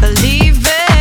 believe it.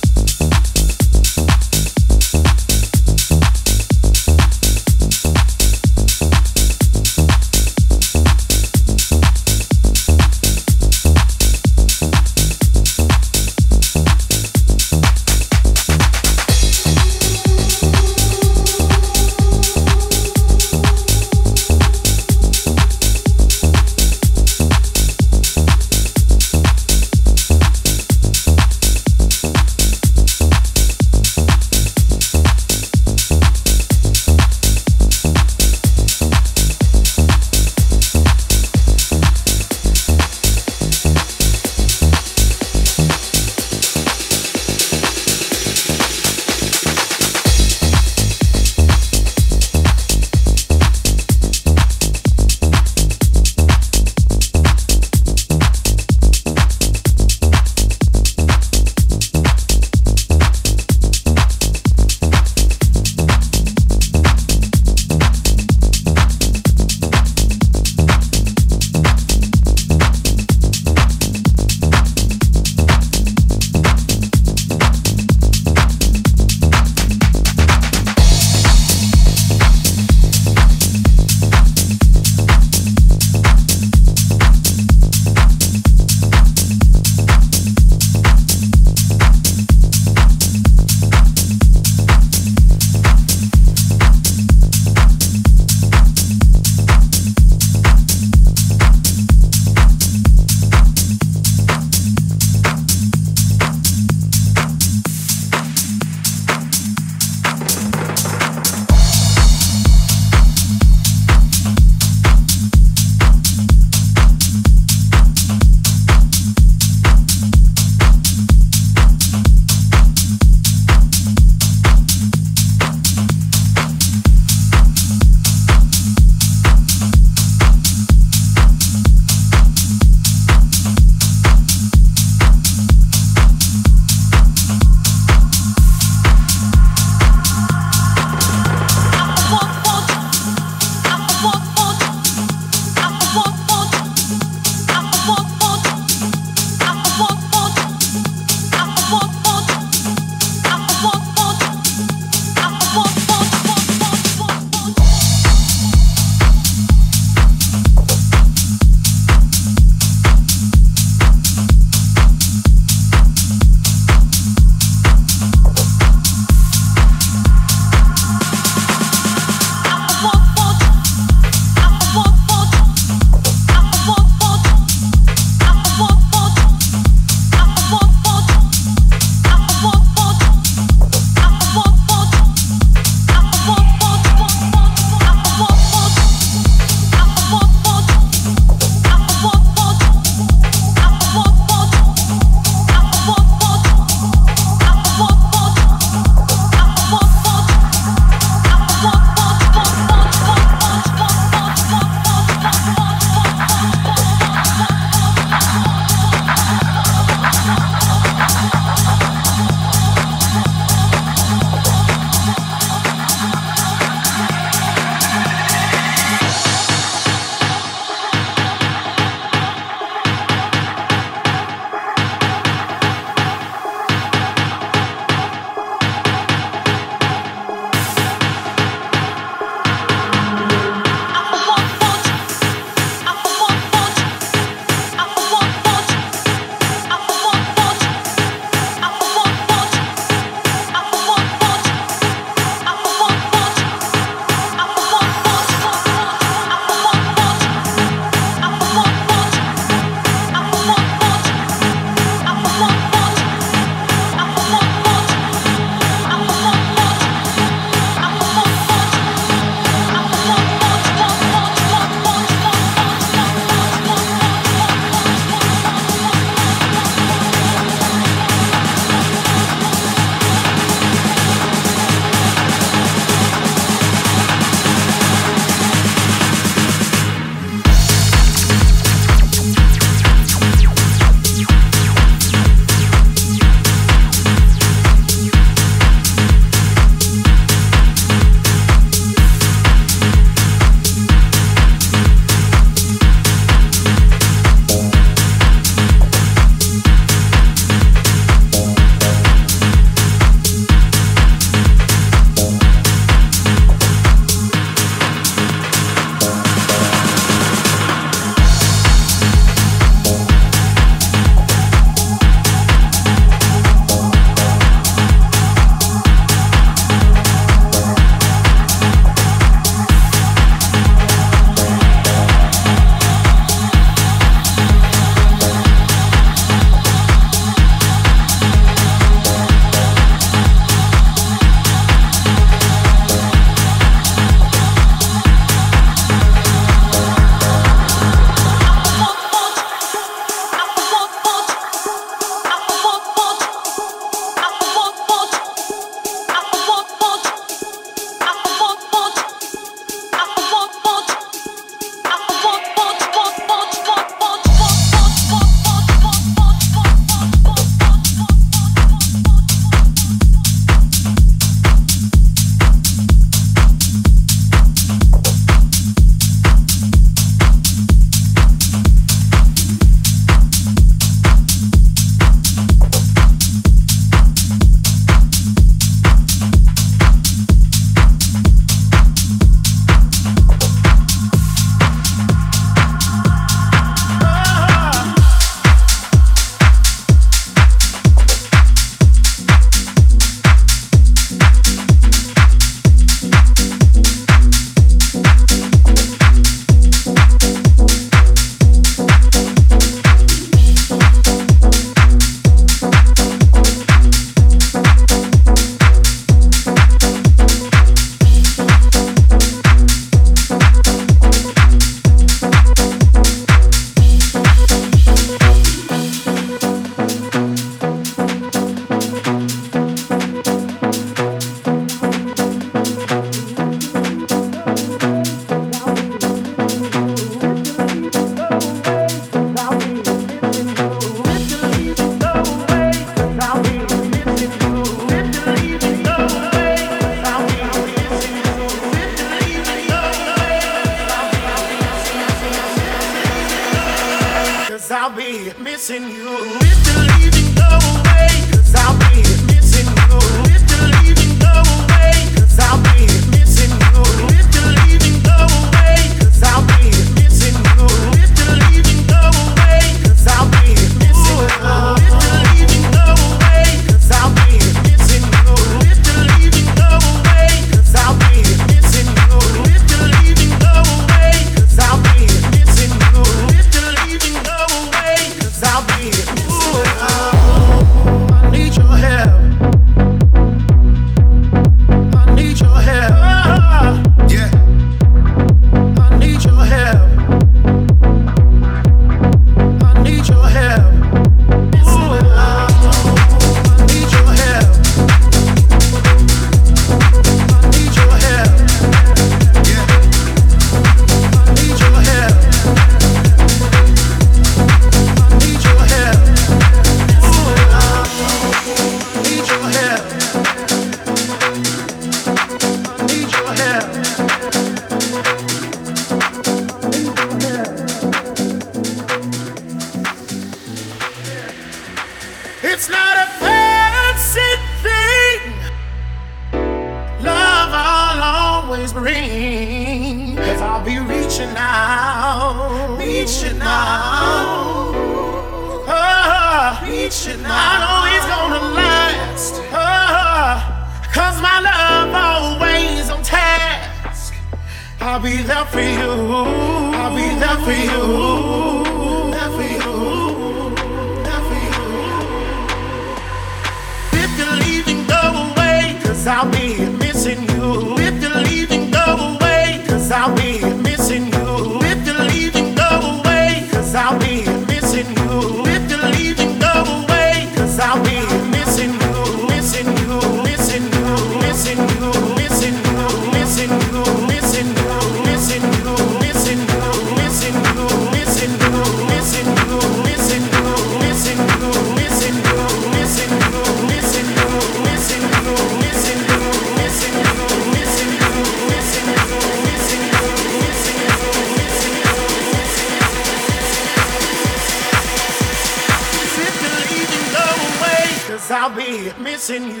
in you.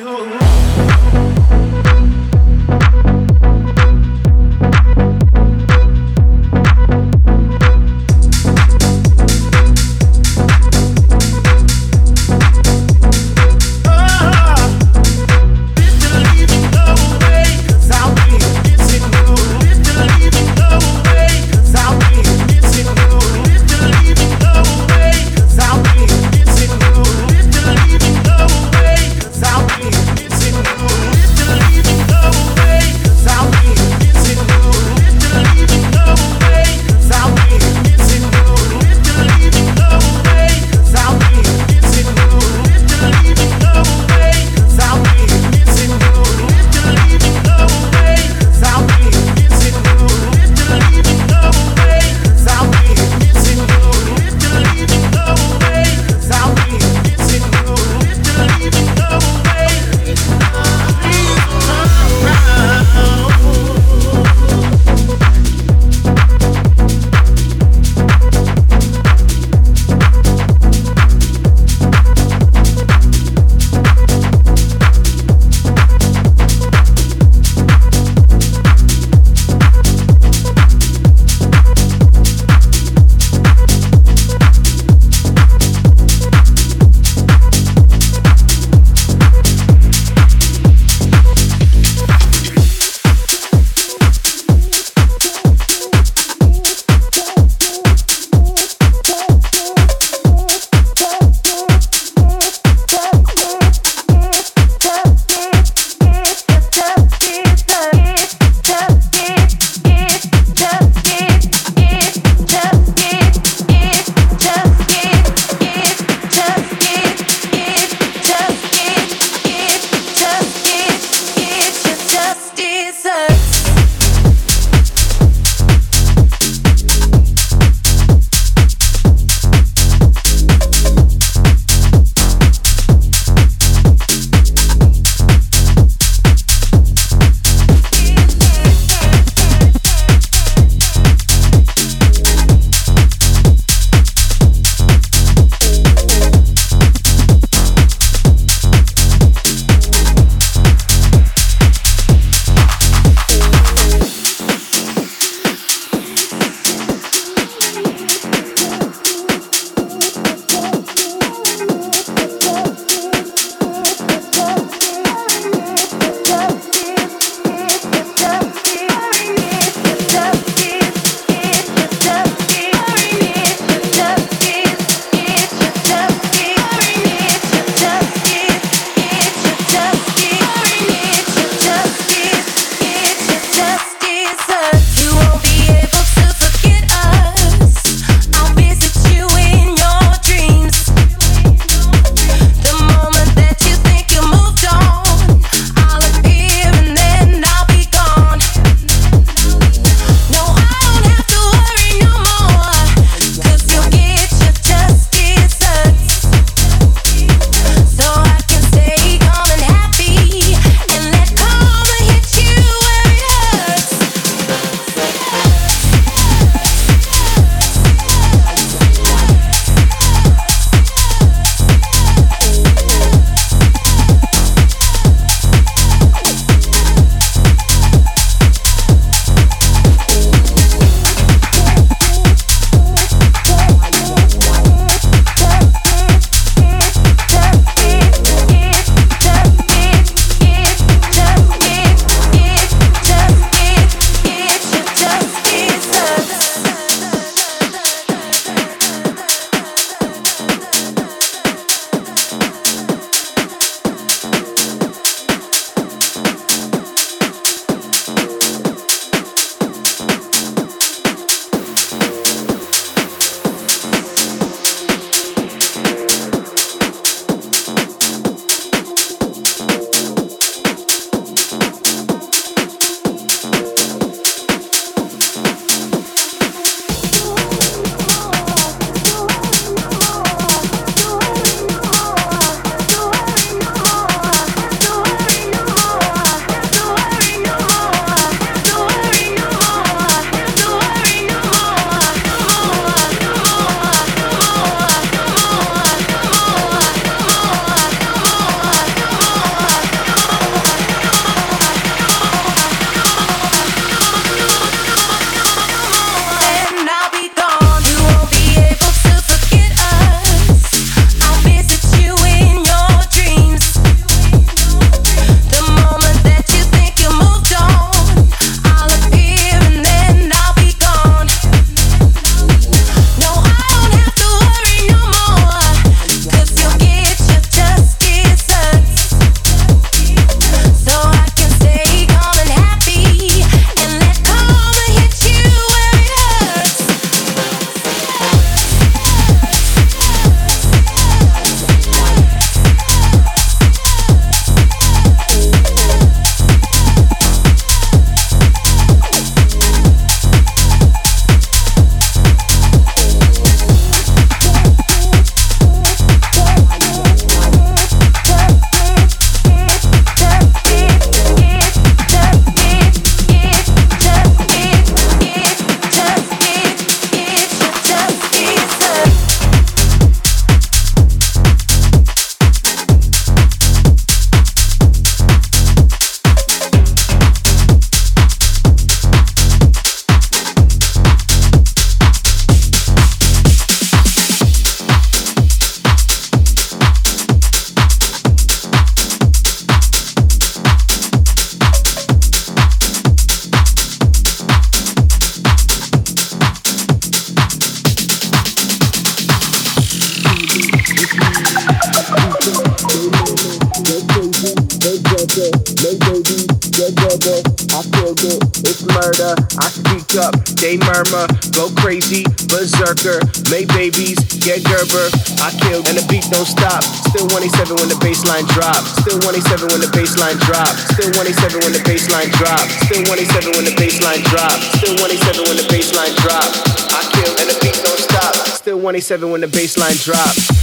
7 when the bass line drops.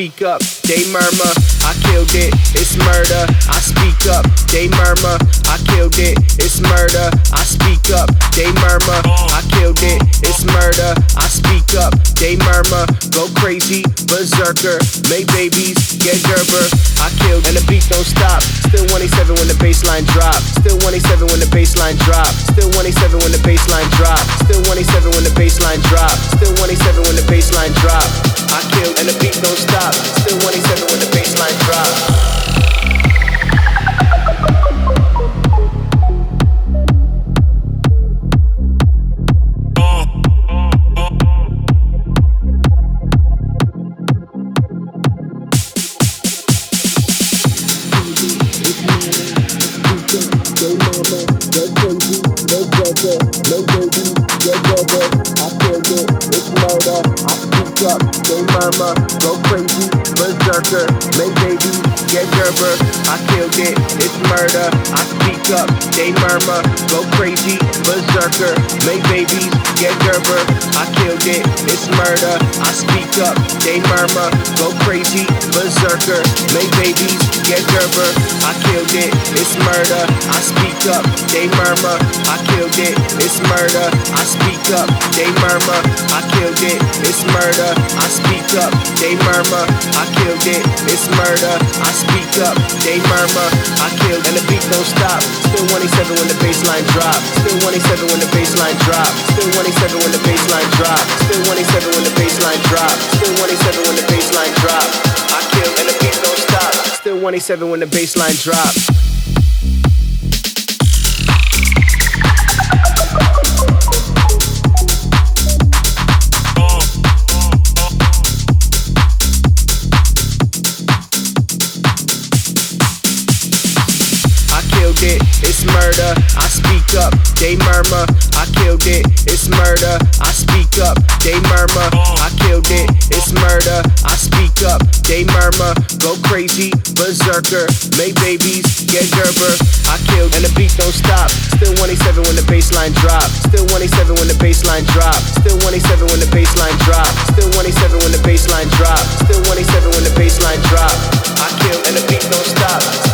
Speak up, I speak up, they murmur, I killed it, it's murder. I speak up, they murmur, I killed it, it's murder. I speak up, they murmur, I killed, and the beat don't stop. Still 187 when the baseline drop. Still 187 when the baseline drop. Still 187 when the baseline drop. Still 187 when the baseline drop. Still 187 when the baseline drop. I kill and the beat don't stop. Still 187 when the baseline drop. They murmur. I killed it, it's murder. I speak up, they murmur. I killed it, it's murder. I speak up, they murmur. Go crazy, berserker. Make babies, get Gerber. I killed and the beat don't stop. Still 187 when the baseline drop. Still 187 when the baseline drop. Still 187 when the baseline drop. Still 187 when the baseline drop. Still 187 when the baseline drop. I killed and the beat don't stop.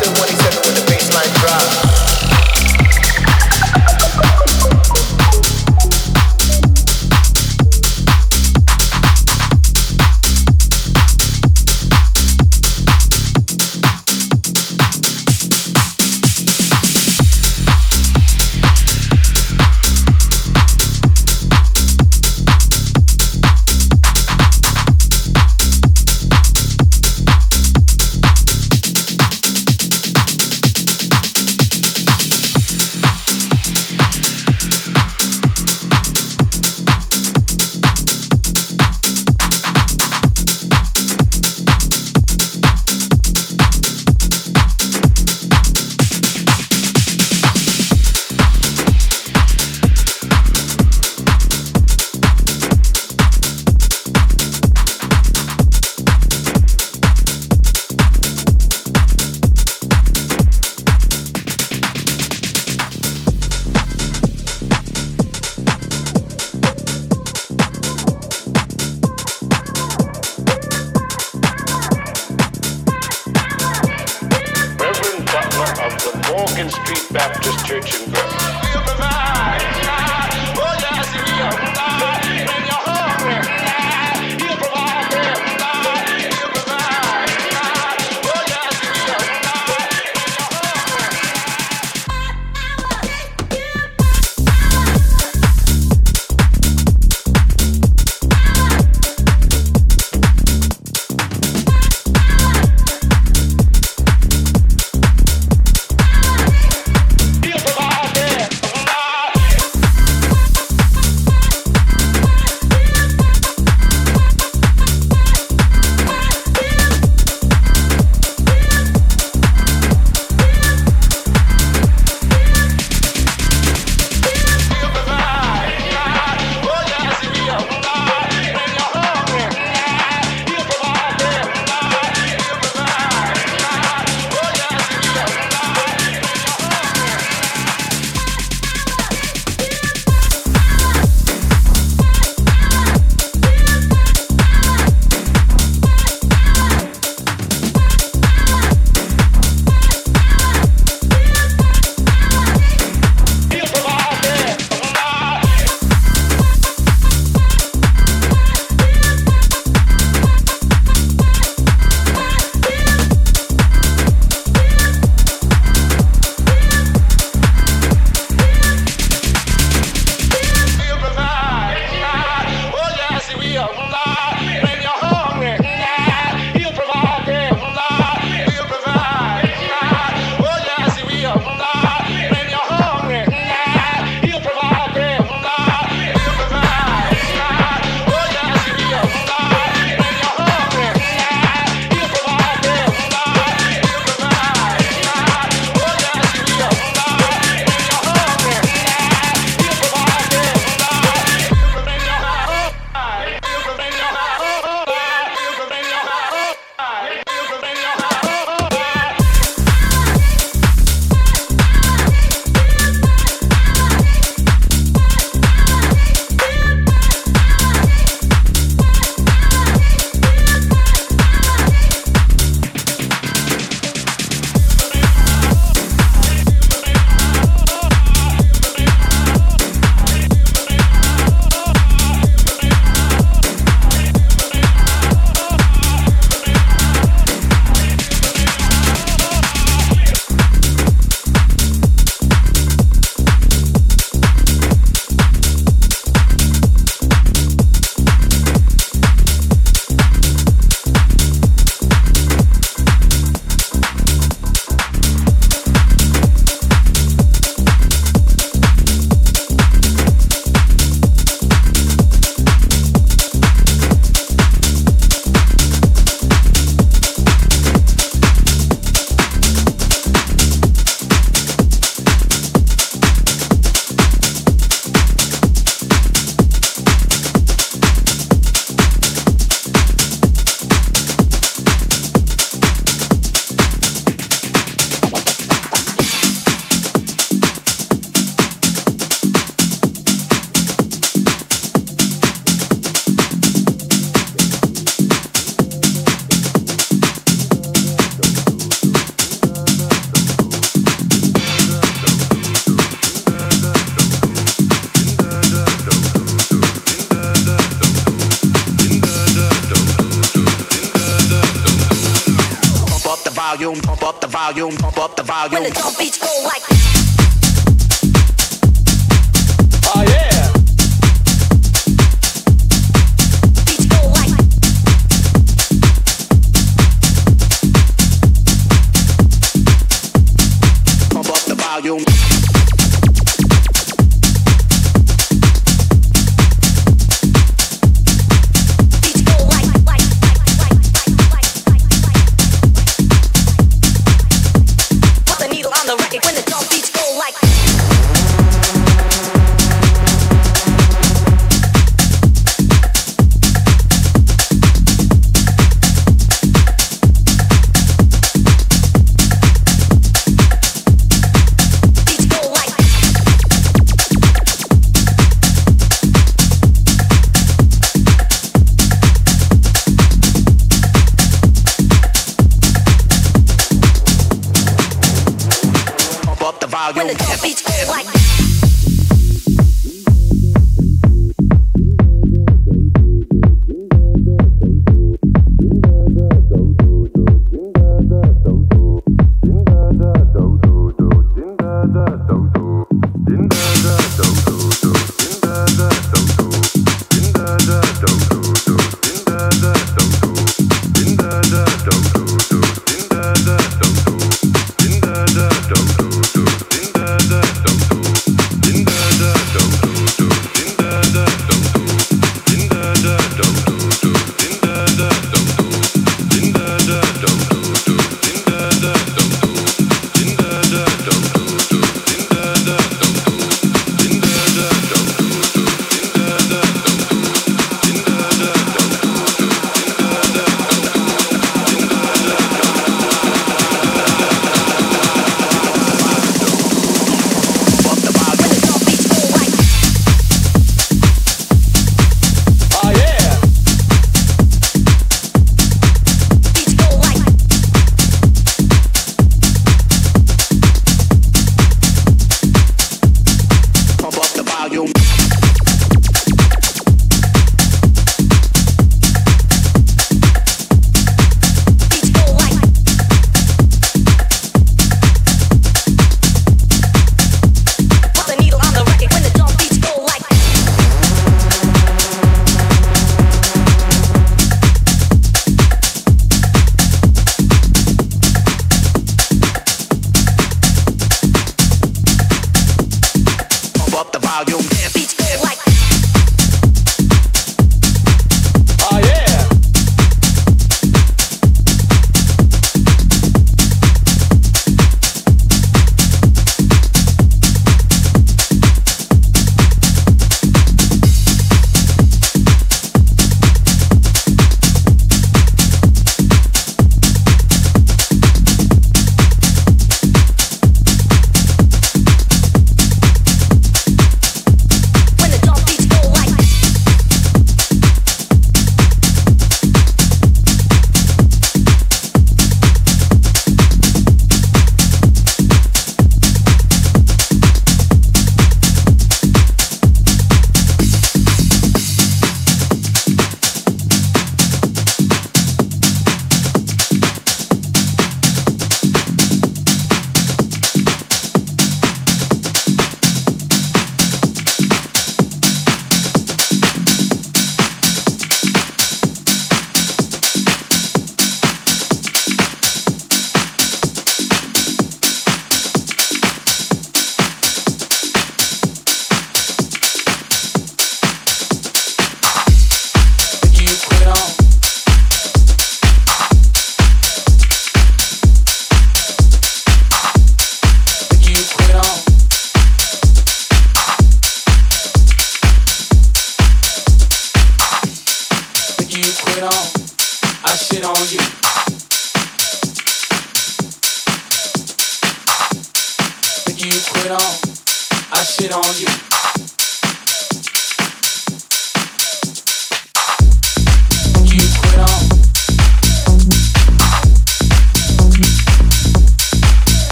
well, it don't be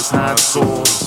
both sides had